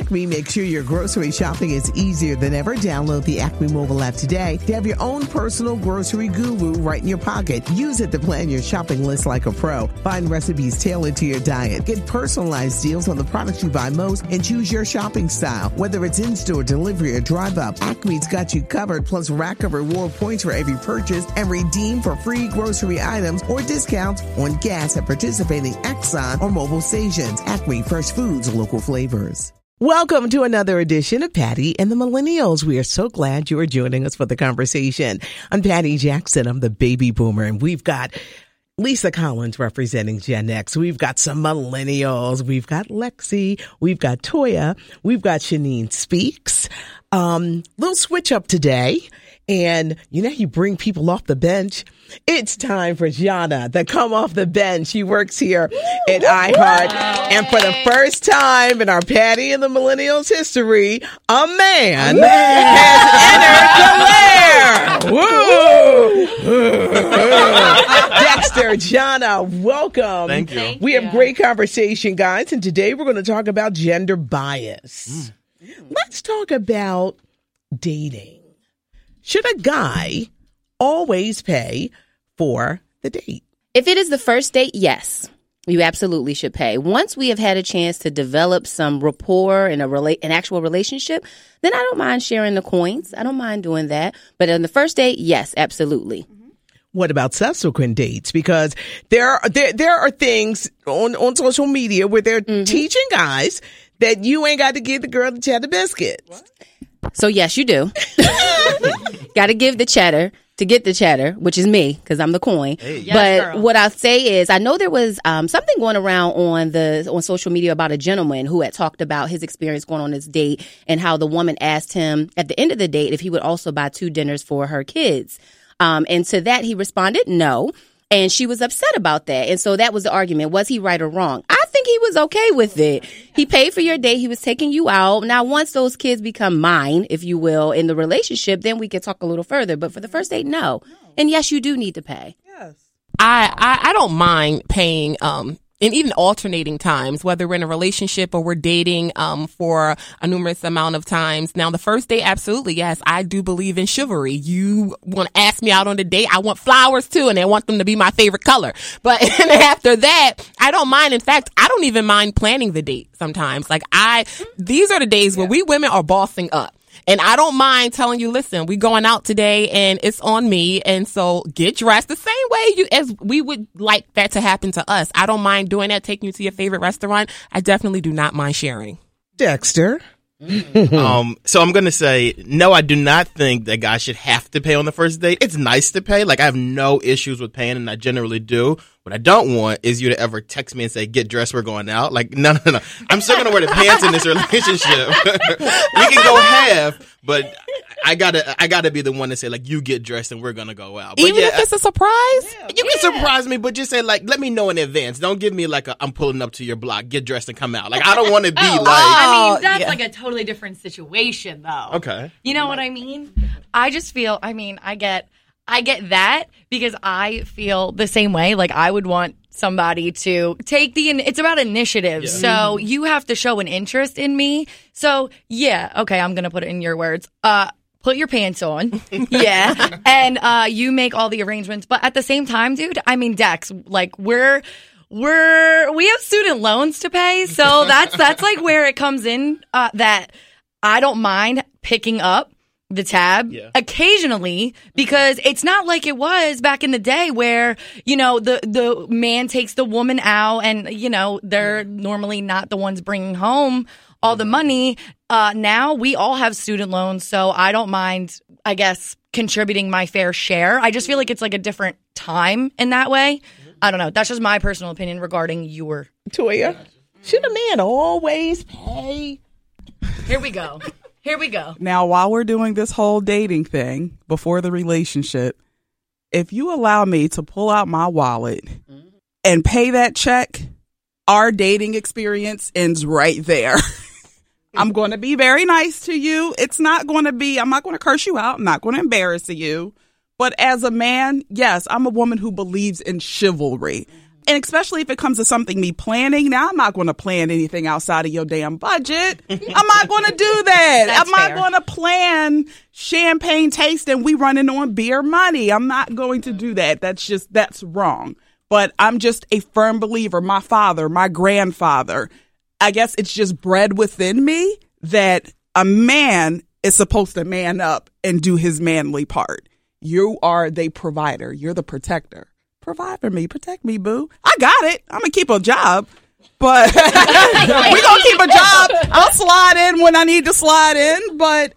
Acme makes sure your grocery shopping is easier than ever. Download the Acme mobile app today to have your own personal grocery guru right in your pocket. Use it to plan your shopping list like a pro. Find recipes tailored to your diet. Get personalized deals on the products you buy most and choose your shopping style. Whether it's in-store, delivery, or drive-up, Acme's got you covered plus rack of reward points for every purchase and redeem for free grocery items or discounts on gas at participating Exxon or Mobil stations. Acme Fresh Foods, local flavors. Welcome to another edition of Patty and the Millennials. We are so glad you are joining us for the conversation. I'm Patty Jackson. I'm the baby boomer and we've got Lisa Collins representing Gen X. We've got some millennials. We've got Lexi. We've got Toya. We've got Shanine Speaks. Um, little switch up today. And you know, you bring people off the bench. It's time for Jana to come off the bench. She works here at iHeart. And for the first time in our Patty and the Millennials history, a man, has entered the lair. Woo! Dexter, Jana, welcome. Thank you. We have great conversation, guys. And today we're going to talk about gender bias. Mm. Let's talk about dating. Should a guy always pay for the date? If it is the first date, yes. You absolutely should pay. Once we have had a chance to develop some rapport and a rela- an actual relationship, then I don't mind sharing the coins. I don't mind doing that. But on the first date, yes, absolutely. Mm-hmm. What about subsequent dates? Because there are there there are things on on social media where they're mm-hmm. teaching guys that you ain't got to give the girl the cheddar biscuits. So yes, you do. Got to give the cheddar to get the cheddar, which is me because I'm the coin. but what I'll say is, I know there was um, something going around on the on social media about a gentleman who had talked about his experience going on this date and how the woman asked him at the end of the date if he would also buy two dinners for her kids. Um, and to that he responded no. And she was upset about that. And so that was the argument. Was he right or wrong? I think he was okay with it. He paid for your date. He was taking you out. Now, once those kids become mine, if you will, in the relationship, then we can talk a little further. But for the first date, no. And yes, you do need to pay. Yes. I, I I don't mind paying um and even alternating times, whether we're in a relationship or we're dating um for a numerous amount of times. Now the first day, absolutely, yes, I do believe in chivalry. You want to ask me out on a date, I want flowers too, and I want them to be my favorite color. But and after that, I don't mind. In fact, I don't even mind planning the date sometimes. Like I these are the days where we women are bossing up. And I don't mind telling you, listen, we going out today and it's on me. And so get dressed the same way you, as we would like that to happen to us. I don't mind doing that, taking you to your favorite restaurant. I definitely do not mind sharing. Dexter, Um, so I'm gonna say no. I do not think that guys should have to pay on the first date. It's nice to pay. Like I have no issues with paying, and I generally do. What I don't want is you to ever text me and say, "Get dressed, we're going out." Like no, no, no. I'm still gonna wear the pants in this relationship. we can go half, but I gotta, I gotta be the one to say like, "You get dressed and we're gonna go out." But Even yeah, if it's a surprise? you can surprise me, but just say like, let me know in advance. Don't give me like a, I'm pulling up to your block, get dressed and come out. Like I don't want to be oh, like, oh, I mean, that's yeah. like a totally different situation, though. okay. You know what I mean? I just feel. I mean, I get, I get that because I feel the same way. Like I would want somebody to take the. It's about initiative, so you have to show an interest in me. So yeah, okay, I'm gonna put it in your words. Uh. Put your pants on, yeah, and uh, you make all the arrangements. But at the same time, dude, I mean, Dex, like we're we're we have student loans to pay, so that's that's like where it comes in. Uh, that I don't mind picking up the tab Yeah. occasionally because it's not like it was back in the day where you know the the man takes the woman out and you know they're normally not the ones bringing home all the money. Uh now we all have student loans so i don't mind i guess contributing my fair share. I just feel like it's like a different time in that way. I don't know. That's just my personal opinion regarding your Toya, should a man always pay? here we go here we go Now, while we're doing this whole dating thing before the relationship, if you allow me to pull out my wallet mm-hmm. and pay that check, our dating experience ends right there. I'm going to be very nice to you. It's not going to be, I'm not going to curse you out. I'm not going to embarrass you. But as a man, yes, I'm a woman who believes in chivalry. Mm-hmm. And especially if it comes to something me planning. Now I'm not going to plan anything outside of your damn budget. I'm not going to do that. I'm not going to plan champagne tasting. We running on beer money. I'm not going to do that. That's just that's wrong. But I'm just a firm believer. My father, my grandfather, I guess it's just bred within me that a man is supposed to man up and do his manly part. You are the provider. You're the protector. Provide for me, protect me, boo. I got it. I'm gonna keep a job, but we're gonna keep a job. I'll slide in when I need to slide in, but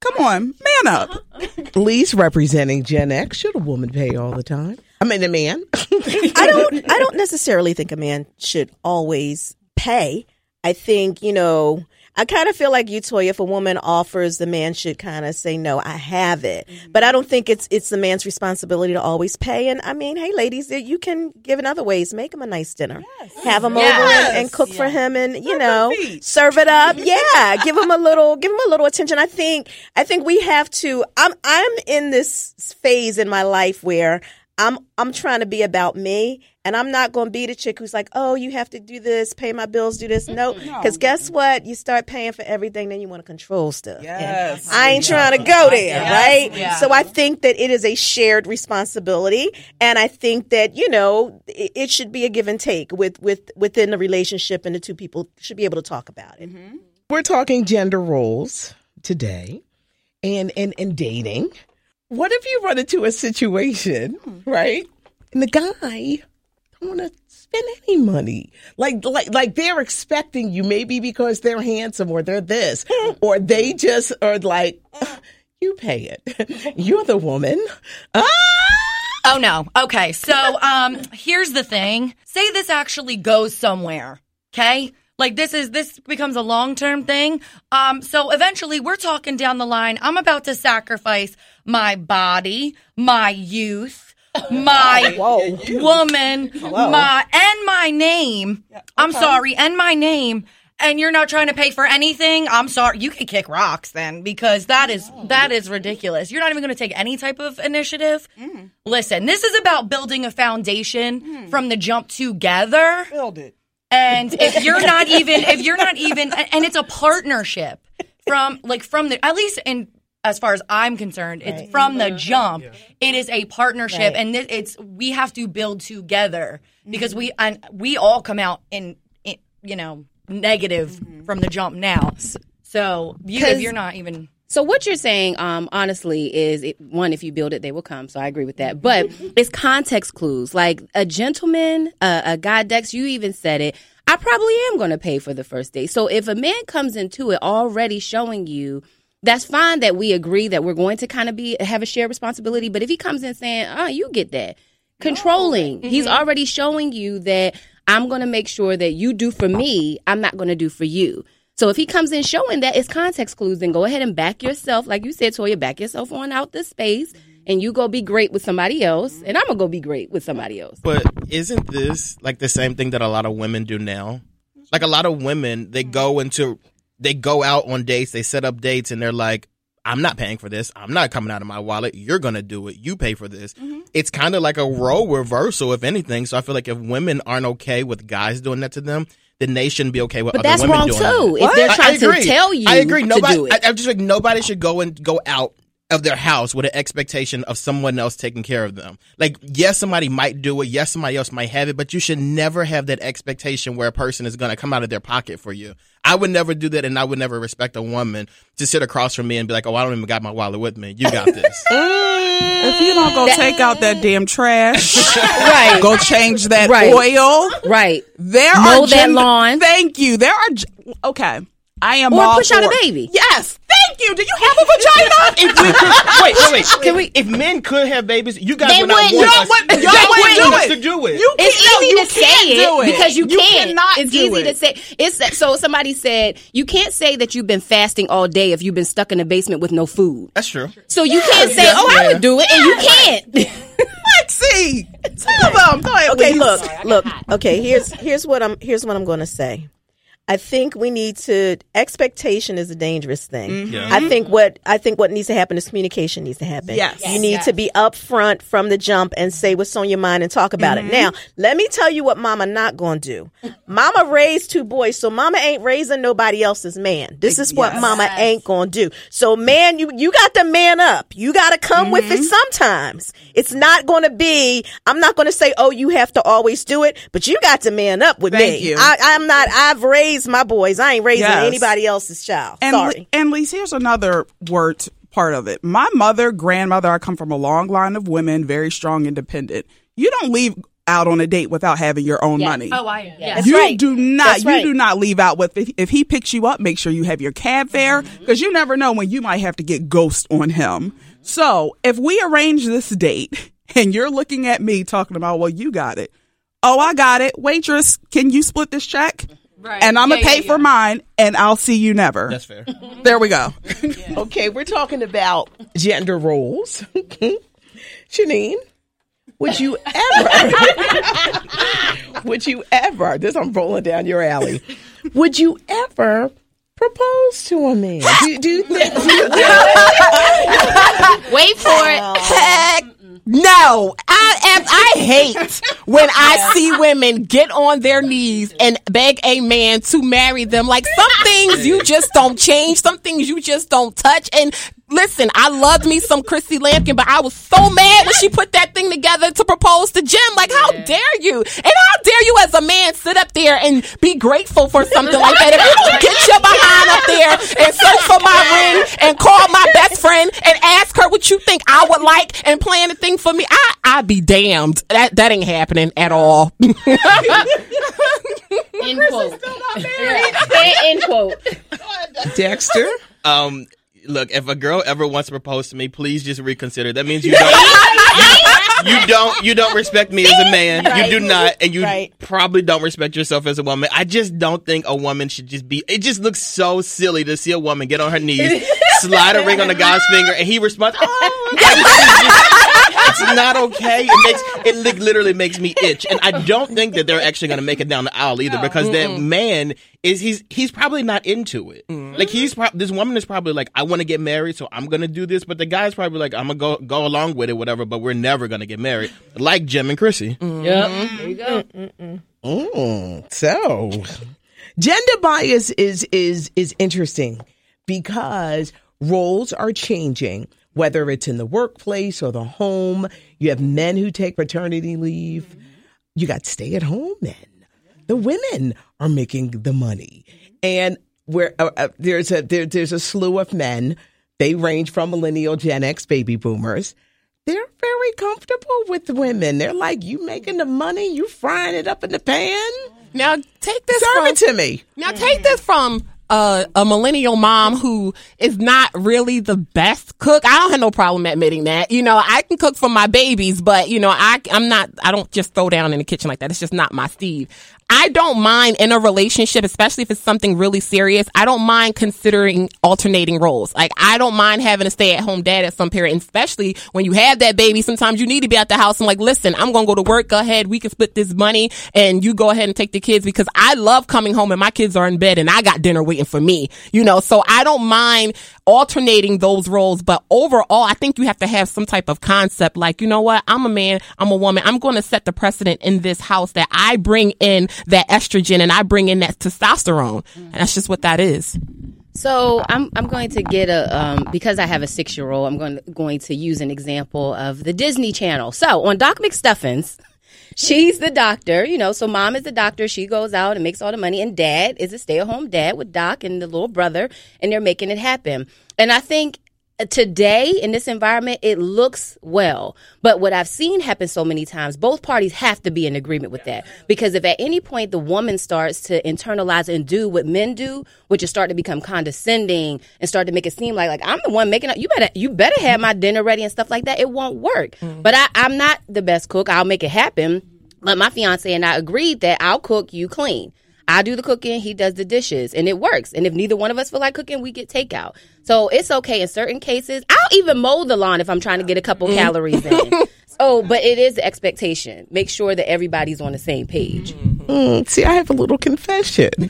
come on, man up. Least representing Gen X, should a woman pay all the time? I mean, a man. I don't I don't necessarily think a man should always pay. I think, you know, I kind of feel like you, Toya, if a woman offers, the man should kind of say, no, I have it. But I don't think it's, it's the man's responsibility to always pay. And I mean, hey, ladies, you can give in other ways. Make him a nice dinner. Have him over and, and cook for him and, you know, serve it up. Yeah. give him a little, give him a little attention. I think, I think we have to, I'm, I'm in this phase in my life where I'm I'm trying to be about me, and I'm not going to be the chick who's like, "Oh, you have to do this, pay my bills, do this." No, because guess what? You start paying for everything, then you want to control stuff. Yes. And I ain't trying to go there, right? Yeah. So I think that it is a shared responsibility, and I think that you know it, it should be a give and take with with within the relationship, and the two people should be able to talk about it. We're talking gender roles today and, and, and dating. What if you run into a situation, right? And the guy don't want to spend any money. Like like like they're expecting you maybe because they're handsome or they're this or they just are like you pay it. You're the woman. Ah! Oh no. Okay. So um here's the thing. Say this actually goes somewhere. Okay? Like this is this becomes a long-term thing. Um so eventually we're talking down the line. I'm about to sacrifice my body, my youth, my Whoa. woman, my and my name. I'm sorry, and my name. And you're not trying to pay for anything. I'm sorry. You can kick rocks then because that is oh. that is ridiculous. You're not even going to take any type of initiative. Mm. Listen, this is about building a foundation mm. from the jump together. Build it. And if you're not even, if you're not even, and it's a partnership from like from the at least in as far as I'm concerned, it's from the jump. It is a partnership, and this, it's we have to build together because we and we all come out in, in you know negative from the jump now. So you, if 'Cause- you're not even. So what you're saying, um, honestly, is it, one: if you build it, they will come. So I agree with that. But it's context clues. Like a gentleman, uh, a guy, Dex, you even said it. I probably am going to pay for the first date. So if a man comes into it already showing you, that's fine that we agree that we're going to kind of be have a shared responsibility. But if he comes in saying, "Oh, you get that," controlling, mm-hmm. he's already showing you that I'm going to make sure that you do for me. I'm not going to do for you. So if he comes in showing that it's context clues, then go ahead and back yourself, like you said, Toya, back yourself on out the space, mm-hmm. and you go be great with somebody else, mm-hmm. and I'm gonna go be great with somebody else. But isn't this like the same thing that a lot of women do now? Like a lot of women, they go into, they go out on dates, they set up dates, and they're like, I'm not paying for this. I'm not coming out of my wallet. You're going to do it. You pay for this. Mm-hmm. It's kind of like a role reversal, if anything. So I feel like if women aren't okay with guys doing that to them, then they shouldn't be okay with But other that's wrong too. it. If they're I- I trying to tell you, I agree. Nobody, do it. I, I'm just like nobody should go and go out of their house with an expectation of someone else taking care of them. Like, yes, somebody might do it. Yes, somebody else might have it, but you should never have that expectation where a person is going to come out of their pocket for you. I would never do that, and I would never respect a woman to sit across from me and be like, "Oh, I don't even got my wallet with me. You got this." If you don't go take out that damn trash, right, go change that Right. oil. right. There Mow are that gender- lawn. Thank you. There are okay. I am Or all push out a baby. Yes. Thank you. Do you have a vagina? if we could, wait, wait, wait. Can we? If men could have babies, you guys They would not wouldn't. want Y'all us, wouldn't- you y'all guys wouldn't want do us it. to do it. You It's can't- no, easy you to say can't it, because you, You can't. cannot it's do easy it. to say. It's so somebody said you can't say that you've been fasting all day if you've been stuck in the basement with no food. That's true. So you can't say, "Oh, I would do it," and you can't. Lexi, tell them. Go ahead. Okay, look, look. Okay, here's here's what I'm here's what I'm going to say. I think we need to expectation is a dangerous thing. Mm-hmm. Yeah. I think what I think what needs to happen is communication needs to happen. Yes. You need to be upfront from the jump and say what's on your mind and talk about Mm-hmm. it. Now, let me tell you what mama not going to do. Mama raised two boys, so mama ain't raising nobody else's man. This is what Yes. mama ain't going to do. So man, you you got to man up. You got to come with Mm-hmm. it sometimes. It's not going to be I'm not going to say, "Oh, you have to always do it," but you got to man up with Thank me. you. I, I'm not I've raised my boys. I ain't raising Yes. anybody else's child. And, Sorry. Lee- and Lise, here's another word part of it. My mother, grandmother, I come from a long line of women, very strong, independent. You don't leave out on a date without having your own money. Oh, I am. Yeah. That's you right. do not. That's You right. do not leave out with if, if he picks you up. Make sure you have your cab fare Mm-hmm. because you never know when you might have to get ghost on him. So if we arrange this date and you're looking at me talking about, well, you got it. Oh, I got it. Waitress, can you split this check? Right. And I'm gonna pay yeah, for yeah. mine, and I'll see you never. That's fair. There we go. Okay, we're talking about gender roles. Janine, would you ever, would you ever, this I'm rolling down your alley, would you ever propose to a man? Do, do you think, do you think Wait for it. Heck no. I am, I hate when I see women get on their knees and beg a man to marry them. Like some things you just don't change, some things you just don't touch. And listen, I loved me some Chrissy Lampkin, but I was so mad when she put that thing together to propose to Jim. Like, how dare you? And how dare you as a man sit up there and be grateful for something like that? If you don't get your behind up there and search for my ring and call my best friend and ask her what you think I would like and plan a thing for me, I I be damned. That that ain't happening at all. End quote. End quote. Dexter? Um, look, if a girl ever wants to propose to me, please just reconsider. That means you don't, you, you don't, you don't respect me as a man. You do not, and you Right. probably don't respect yourself as a woman. I just don't think a woman should just be. It just looks so silly to see a woman get on her knees, slide a ring on the guy's finger, and he responds, "Oh." Like, it's, not okay. It makes it li- literally makes me itch, and I don't think that they're actually going to make it down the aisle either, because that man is he's he's probably not into it. Like he's pro- this woman is probably like, I want to get married, so I'm gonna do this. But the guy's probably like, I'm gonna go go along with it, whatever. But we're never gonna get married, like Jim and Chrissy. Yep. There you go. Mm, so, gender bias is is is interesting because roles are changing. Whether it's in the workplace or the home, you have men who take paternity leave. You got stay-at-home men. The women are making the money, and where uh, uh, there's a there, there's a slew of men. They range from millennial, Gen X, baby boomers. They're very comfortable with women. They're like, you making the money, you frying it up in the pan. now take this Serve from it to me. Now take this from uh, a millennial mom who is not really the best cook. I don't have no problem admitting that. You know, I can cook for my babies, but you know, I I'm not. I don't just throw down in the kitchen like that. It's just not my Steve. I don't mind in a relationship, especially if it's something really serious. I don't mind considering alternating roles. Like I don't mind having a stay at home dad at some period, and especially when you have that baby. Sometimes you need to be at the house. I'm like, listen, I'm gonna go to work. Go ahead, we can split this money, and you go ahead and take the kids because I love coming home and my kids are in bed and I got dinner waiting for me. You know, so I don't mind alternating those roles. But overall, I think you have to have some type of concept. Like, you know what? I'm a man. I'm a woman. I'm going to set the precedent in this house that I bring in that estrogen and I bring in that testosterone. And that's just what that is. So I'm I'm going to get a um, because I have a six year old. I'm going to, going to use an example of the Disney Channel. So on Doc McStuffins, she's the doctor. You know, so mom is the doctor. She goes out and makes all the money, and dad is a stay at home dad with Doc and the little brother, and they're making it happen. And I think today in this environment it looks well. But what i've seen happen so many times both parties have to be in agreement with that. Because if at any point the woman starts to internalize and do what men do which is start to become condescending and start to make it seem like like i'm the one making it you better you better have my dinner ready and stuff like that it won't work. Mm-hmm. But I, i'm not the best cook. I'll make it happen. But my fiance and i agreed that i'll cook you clean I do the cooking, he does the dishes, and it works. And if neither one of us feel like cooking, we get takeout. So it's okay in certain cases. I'll even mow the lawn if I'm trying to get a couple calories in. So, but it is the expectation. Make sure that everybody's on the same page. Mm, see, I have a little confession.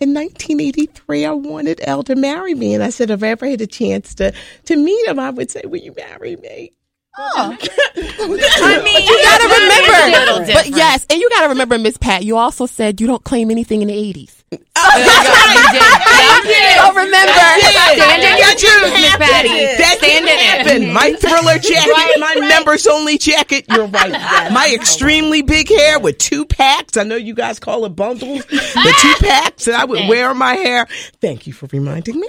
In 1983, I wanted LL to marry me, and I said, if I ever had a chance to to meet him, I would say, "Will you marry me?" Oh. I mean, you gotta remember, but yes, and you gotta remember, Miss Pat. You also said you don't claim anything in the 80s. Oh, Don't remember. Stand in your truth, Miss Patty. That Stand in happen. it. My thriller jacket, Right, my right. members only jacket. You're right. My extremely big hair with two packs. I know you guys call it bundles, but two packs that I would wear in my hair. Thank you for reminding me.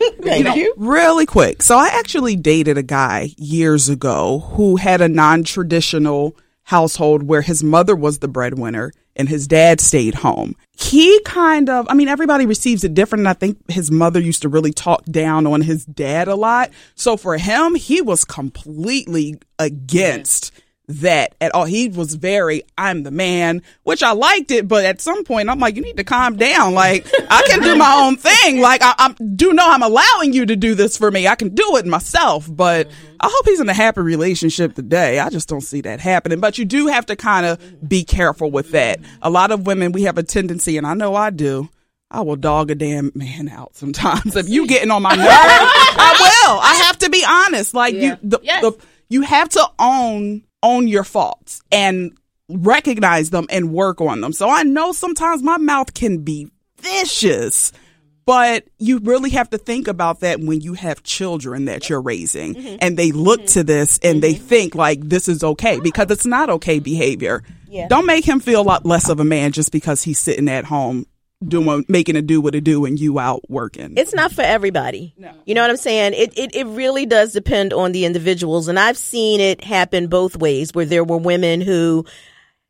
Thank you. Really quick. So I actually dated a guy years ago who had a non-traditional household where his mother was the breadwinner and his dad stayed home. He kind of, I mean, everybody receives it different. And I think his mother used to really talk down on his dad a lot. So for him, he was completely against that at all. He was very, I'm the man, which I liked it, but at some point I'm like, you need to calm down. Like, I can do my own thing. Like, I, I do know I'm allowing you to do this for me. I can do it myself, but I hope he's in a happy relationship today. I just don't see that happening. But you do have to kind of be careful with that. A lot of women, we have a tendency, and I know I do. I will dog a damn man out sometimes. If you getting on my nerve, I will. I have to be honest. Like you, the, the, you have to own own your faults and recognize them and work on them. So I know sometimes my mouth can be vicious, but you really have to think about that when you have children that you're raising mm-hmm. and they look mm-hmm. to this and they mm-hmm. think like this is okay because it's not okay behavior. Yeah. Don't make him feel a lot less uh-huh. of a man just because he's sitting at home doing making it do what it do and you out working. It's not for everybody. No. You know what I'm saying? It, it it really does depend on the individuals, and I've seen it happen both ways. Where there were women who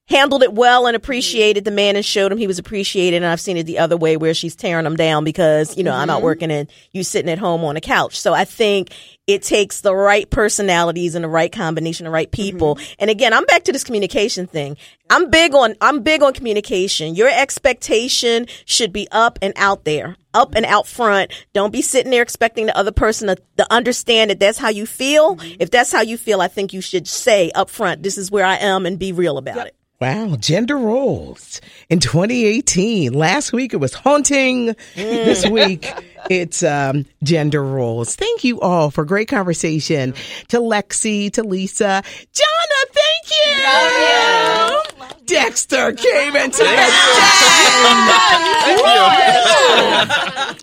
handled it well and appreciated mm-hmm. the man and showed him he was appreciated, and I've seen it the other way where she's tearing him down because you know I'm out mm-hmm. working and you sitting at home on a couch. So I think it takes the right personalities and the right combination of right people. Mm-hmm. And again, I'm back to this communication thing. I'm big on I'm big on communication. Your expectation should be up and out there. Up and out front. Don't be sitting there expecting the other person to, to understand that that's how you feel. If that's how you feel, I think you should say up front, this is where I am and be real about it. Wow, gender roles in 2018. Last week it was haunting. This week it's um, gender roles. Thank you all for great conversation. To Lexi, to Lisa, Jonna, thank you. Dexter came into the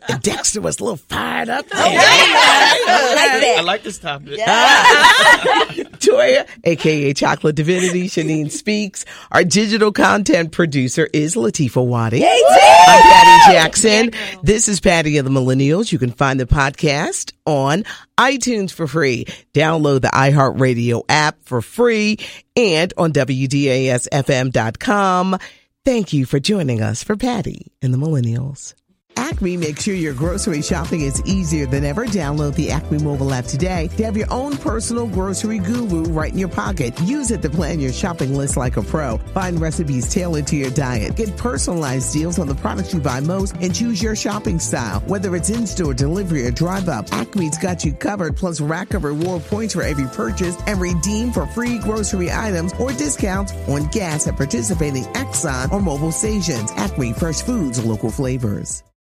den. Dexter was a little fired up. there. I like this topic. Toya, aka Chocolate Divinity, Shanine Speaks. Our digital content producer is Latifa Wadi. I'm Patty Jackson. This is Patty of the Millennials. You can find the podcast on iTunes for free. Download the iHeartRadio app for free and on WDASFM.com. Thank you for joining us for Patty and the Millennials. Acme makes sure your grocery shopping is easier than ever. Download the Acme mobile app today to have your own personal grocery guru right in your pocket. Use it to plan your shopping list like a pro. Find recipes tailored to your diet. Get personalized deals on the products you buy most and choose your shopping style. Whether it's in-store, delivery, or drive-up, Acme's got you covered plus rack of reward points for every purchase and redeem for free grocery items or discounts on gas at participating Exxon or Mobil stations. Acme Fresh Foods, local flavors.